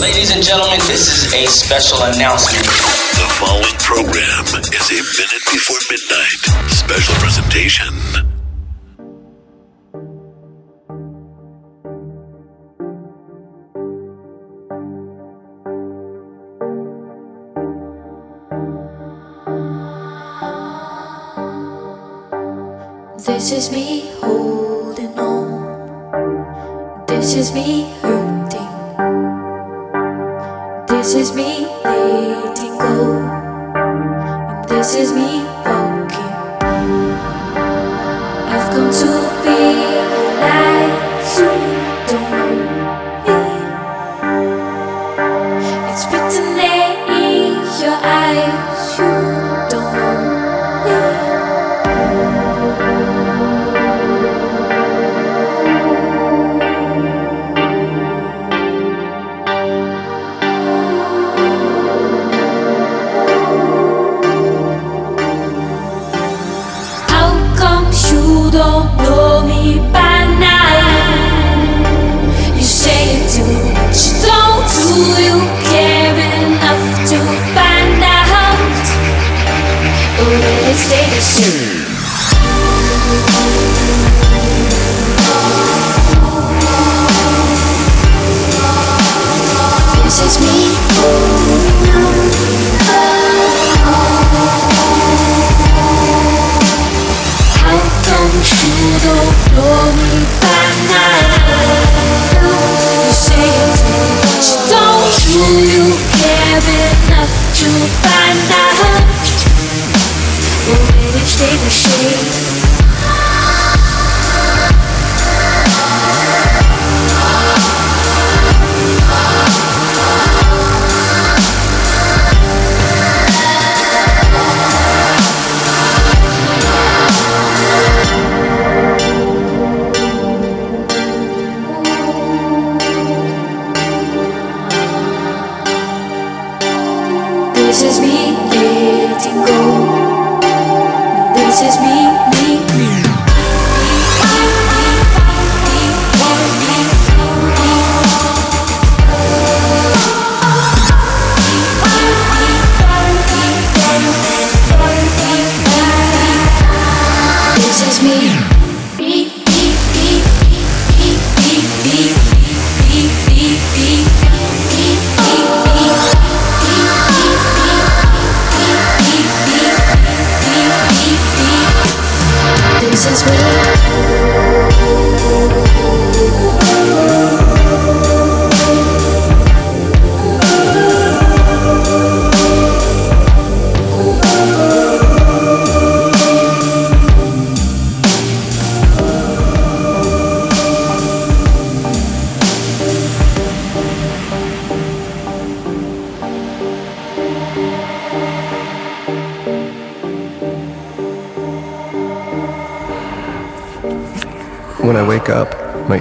Ladies and gentlemen, this is a special announcement. The following program is a minute before midnight. Special presentation. This is me holding on. This is me hurting. This is me letting go. And this is me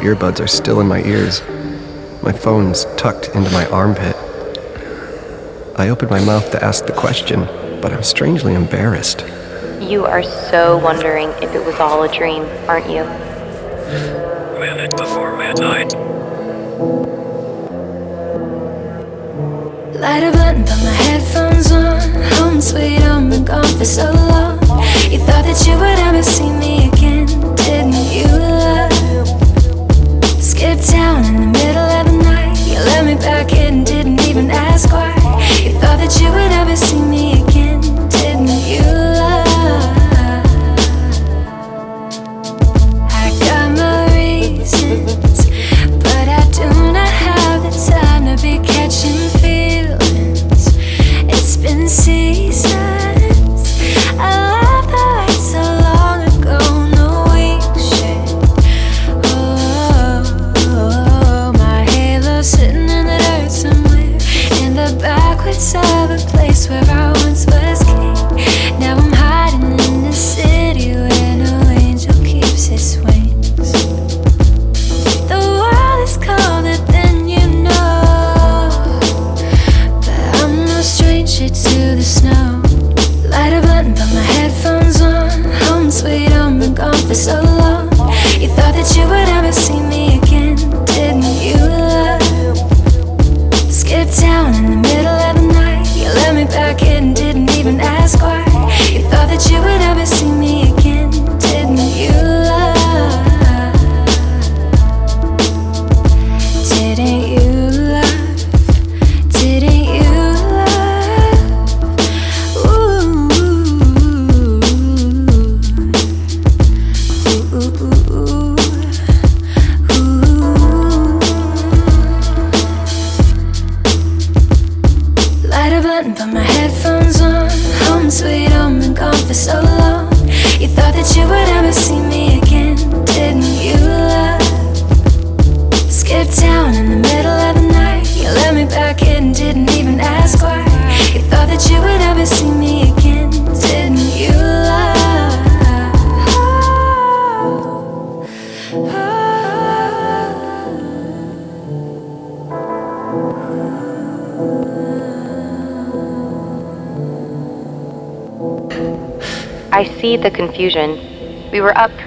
earbuds are still in my ears. My phone's tucked into my armpit. I open my mouth to ask the question, but I'm strangely embarrassed. You are so wondering if it was all a dream, aren't you? Minute before midnight. Light a button, put my headphones on. Home sweet home, been gone for so long. You thought that you would ever see me again, town in the middle of the night. You let me back in, didn't even ask why. You thought that you would ever see me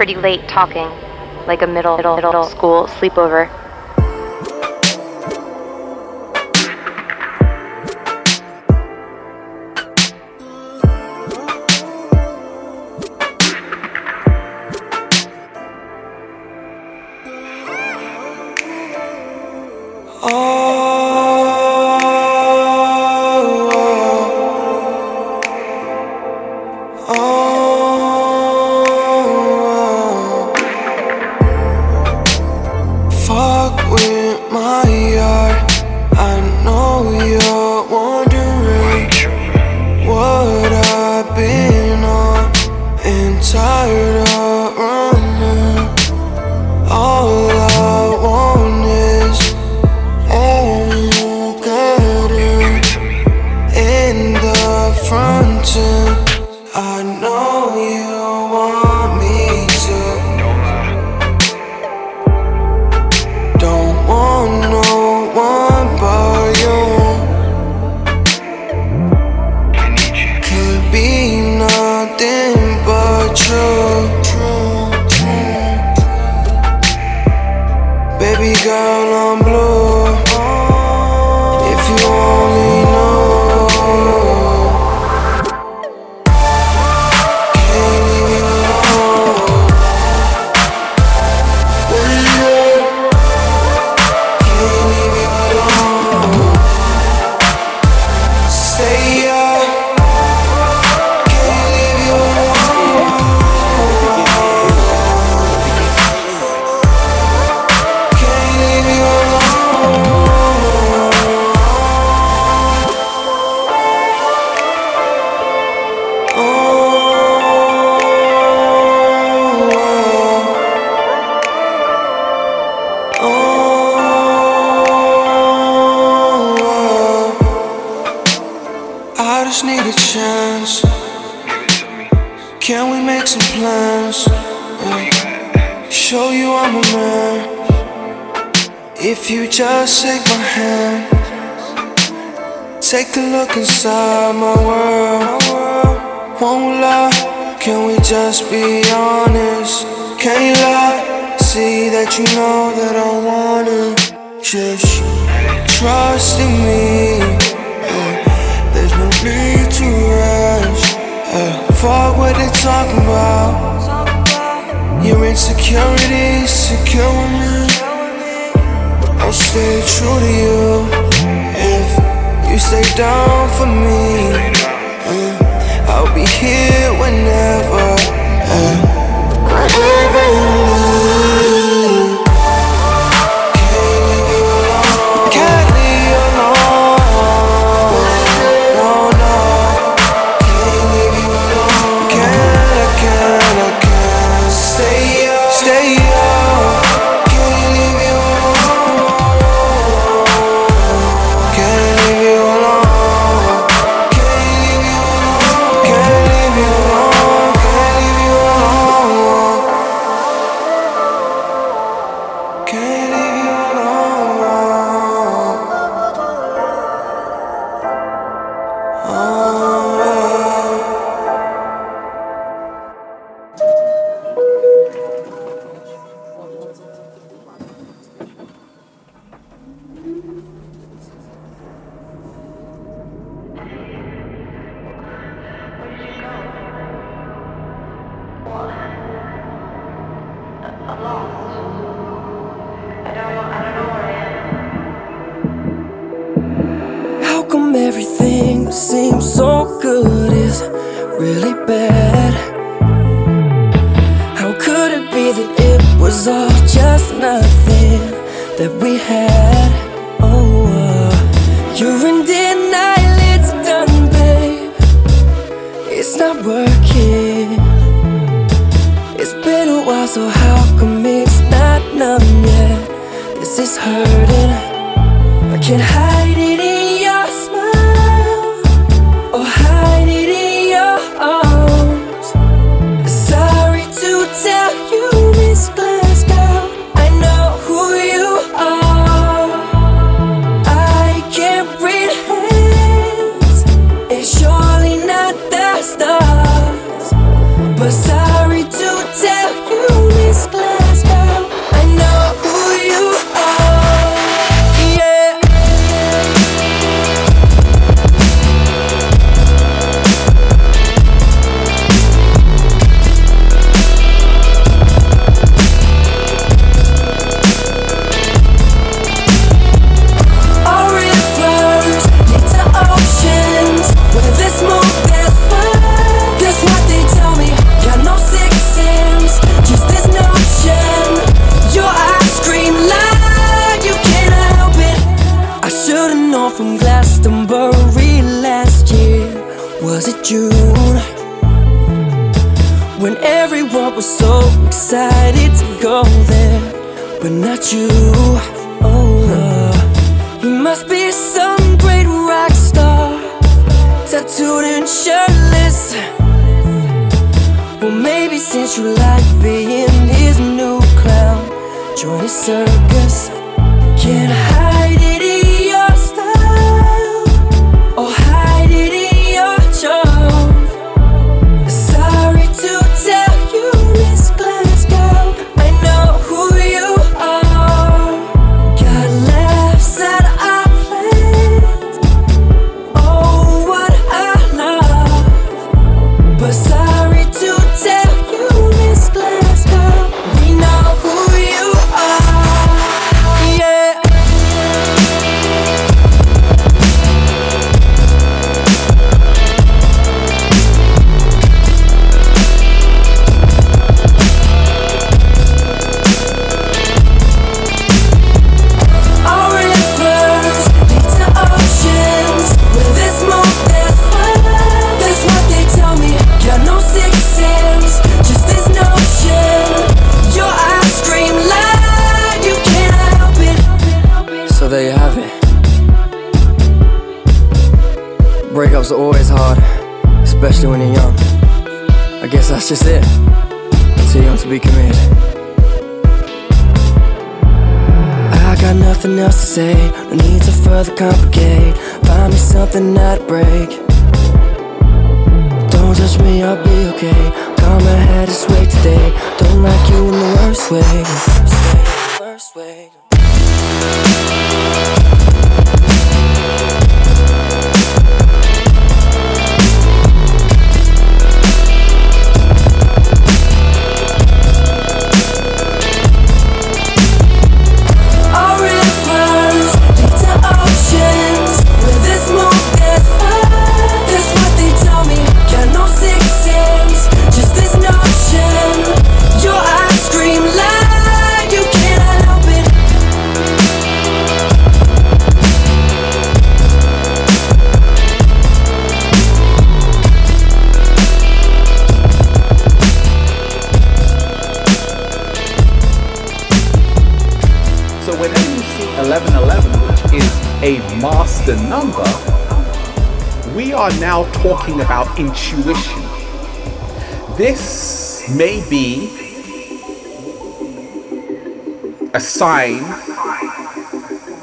pretty late talking, like a middle, middle, middle school sleepover. A chance. Can we make some plans? Show you I'm a man. If you just take my hand, take a look inside my world. Won't lie, can we just be honest? Can't lie, see that you know that I wanna just trust in me. Need to rush. yeah. Fuck what they talking about. Your insecurities secure with me. I'll stay true to you if you stay down for me. yeah. I'll be here whenever. Uh, yeah. Whatever you need. Nothing that we had? Oh, uh, you're in denial, it's done, babe. It's not working. It's been a while, so how come it's not numb yet? This is hurting. I can't hide it in your smile or hide it in your arms. Sorry to tell I got nothing else to say, no need to further complicate. Find me something that break. Don't touch me, I'll be okay. Calm my head this way today. Don't like you in the worst way. Worst way, worst way. So whenever you see 1111, which is a master number, we are now talking about intuition. This may be a sign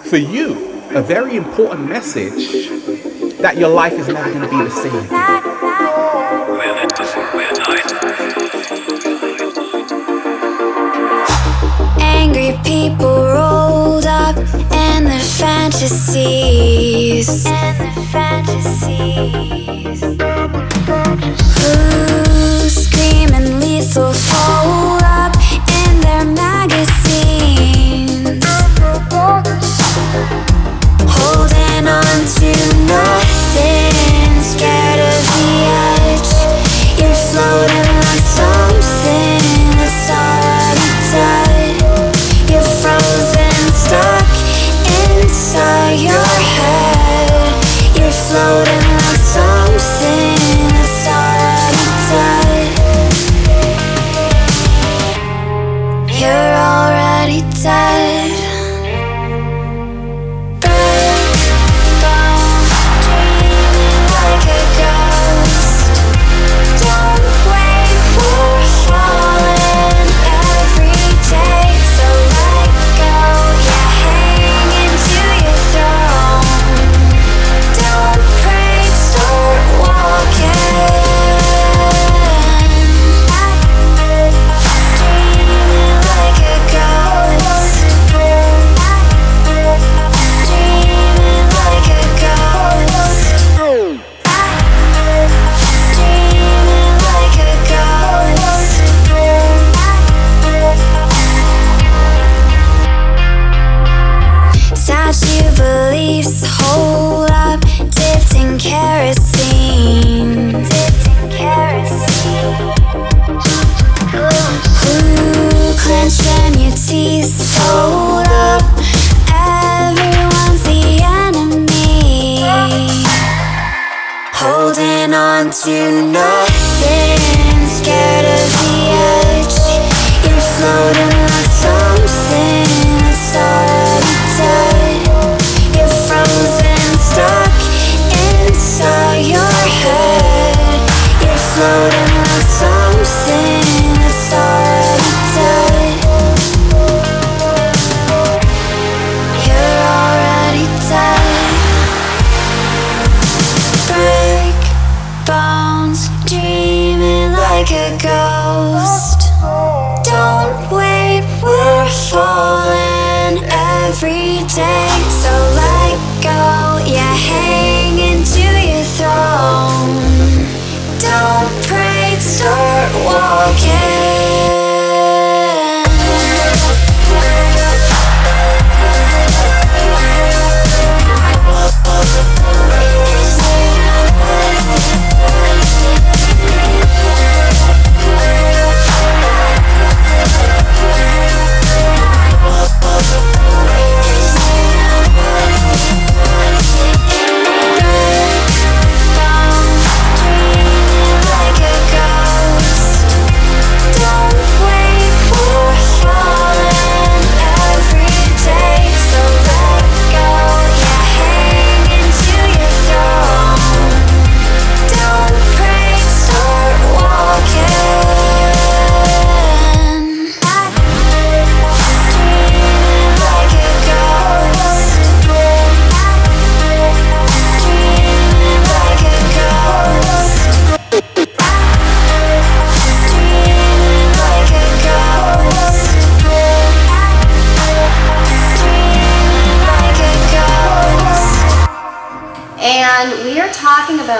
for you, a very important message that your life is never going to be the same. Angry people fantasies. And the fantasies. Who's screaming lethal foe?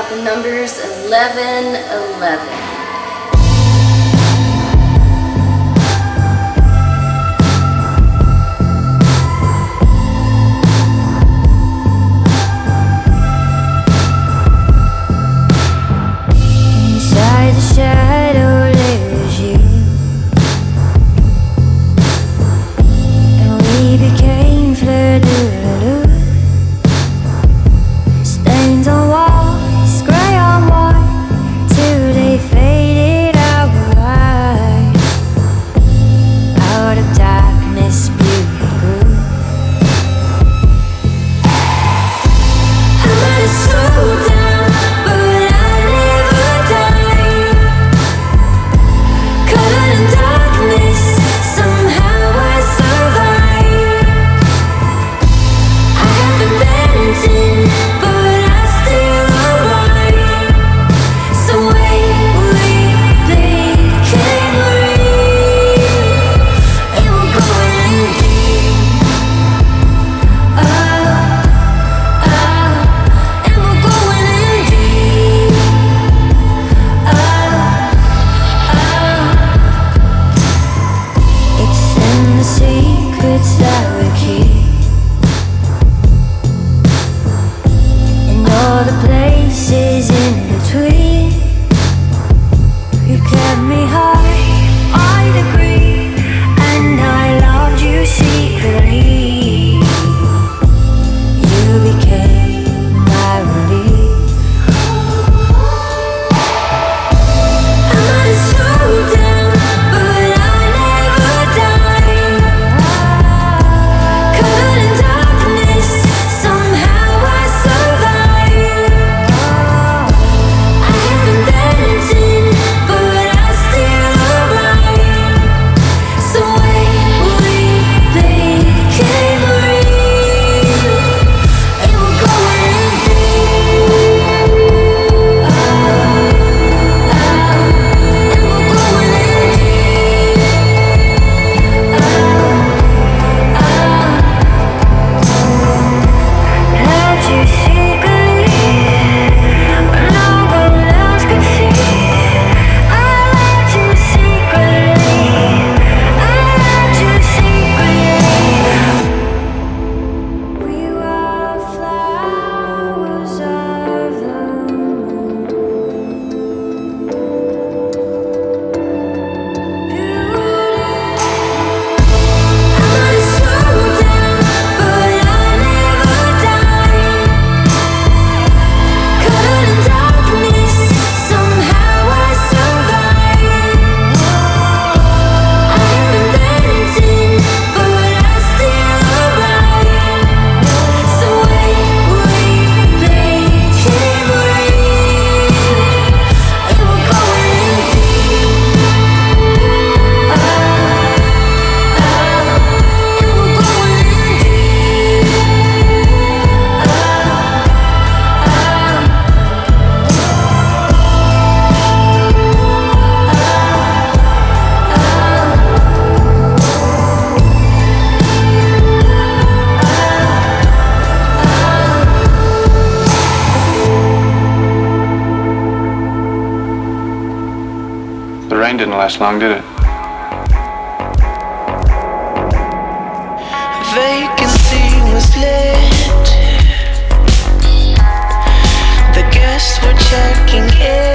The numbers 1111. last long, did it? Vacancy was lit. The guests were checking in.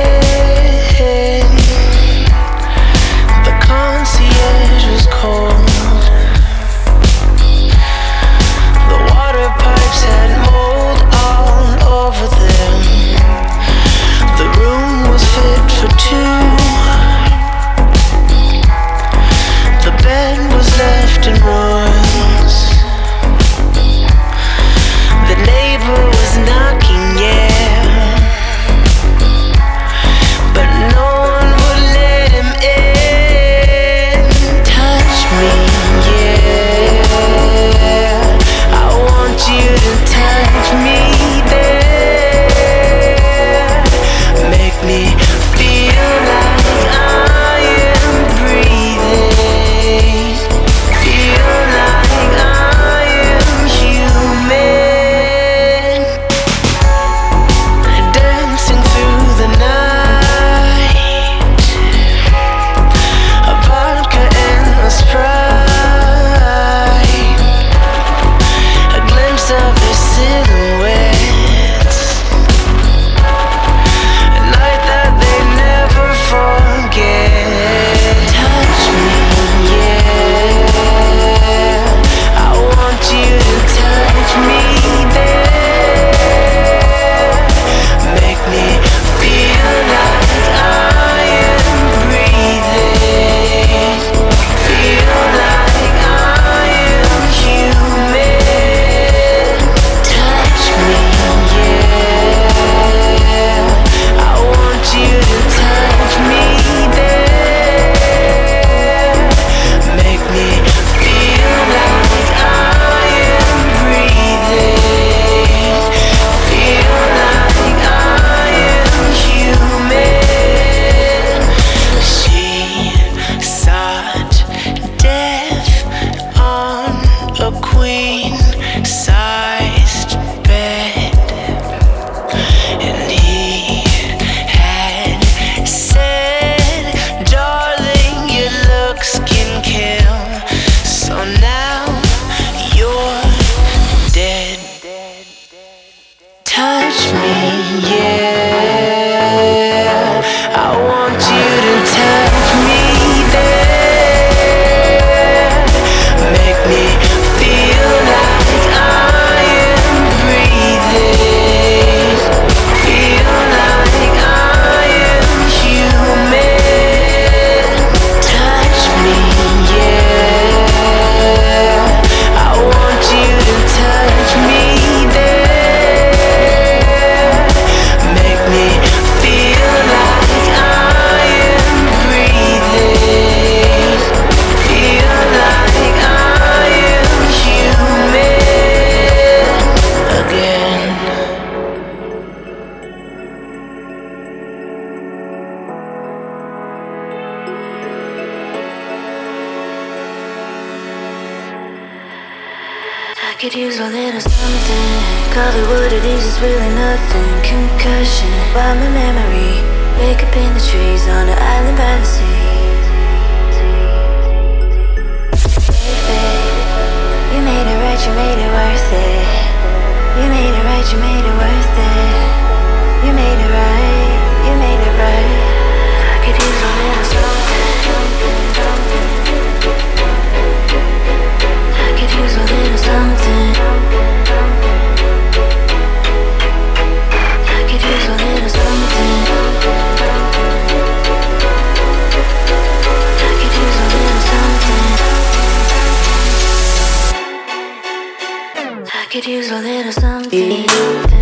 You.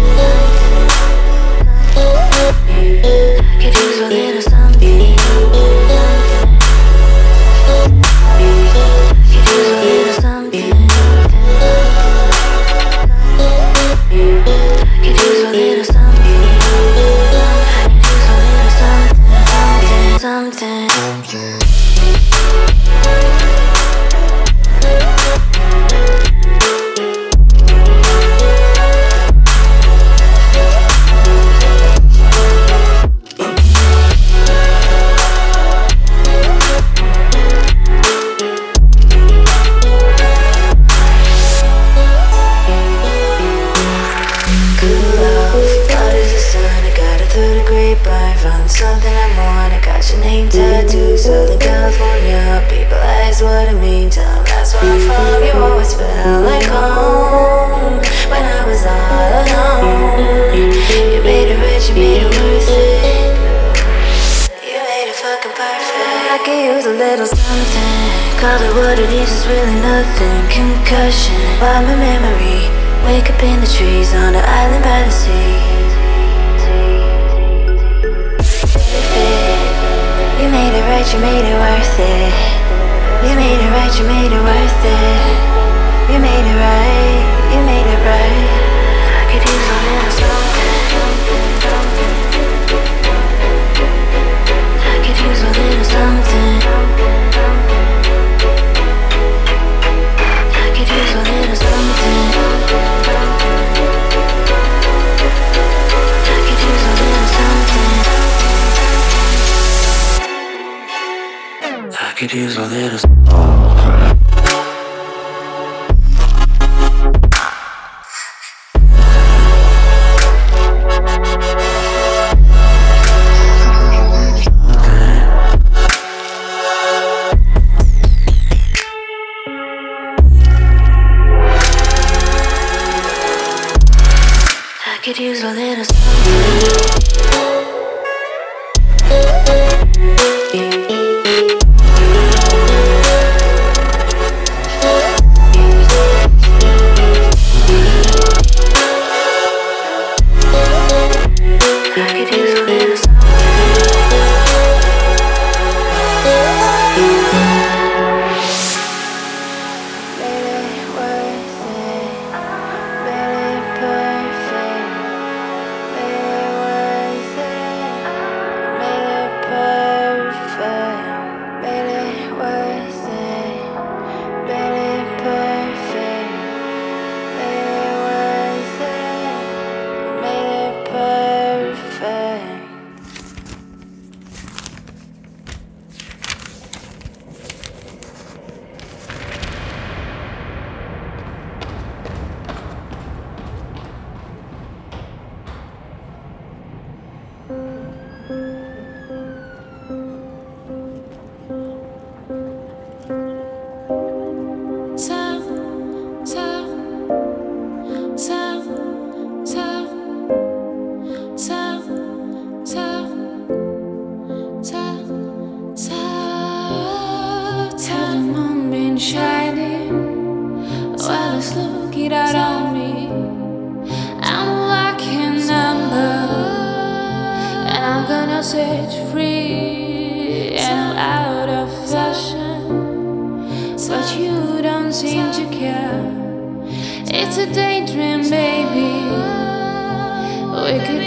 Name tattooed, Southern California. People ask what I mean to them. That's where I'm from. You always felt like home when I was all alone. You made it rich, you made it worth it. You made it fucking perfect. I could use a little something. Call it what it is, it's really nothing. Concussion, by my memory. Wake up in the trees on the island by the sea. Made it right, you made it worth it. You made it right, you made it worth it. You made it right, you made it right. I could use a little something. I could use a little something. I could use a little. It's a daydream, baby. We could